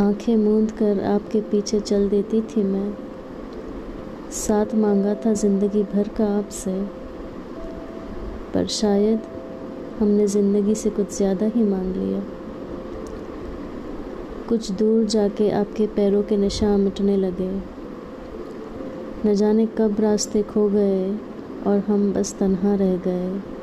आँखें मूंद कर आपके पीछे चल देती थी मैं। साथ मांगा था ज़िंदगी भर का आपसे। पर शायद हमने ज़िंदगी से कुछ ज़्यादा ही मांग लिया। कुछ दूर जाके आपके पैरों के निशान मिटने लगे। न जाने कब रास्ते खो गए और हम बस तन्हा रह गए।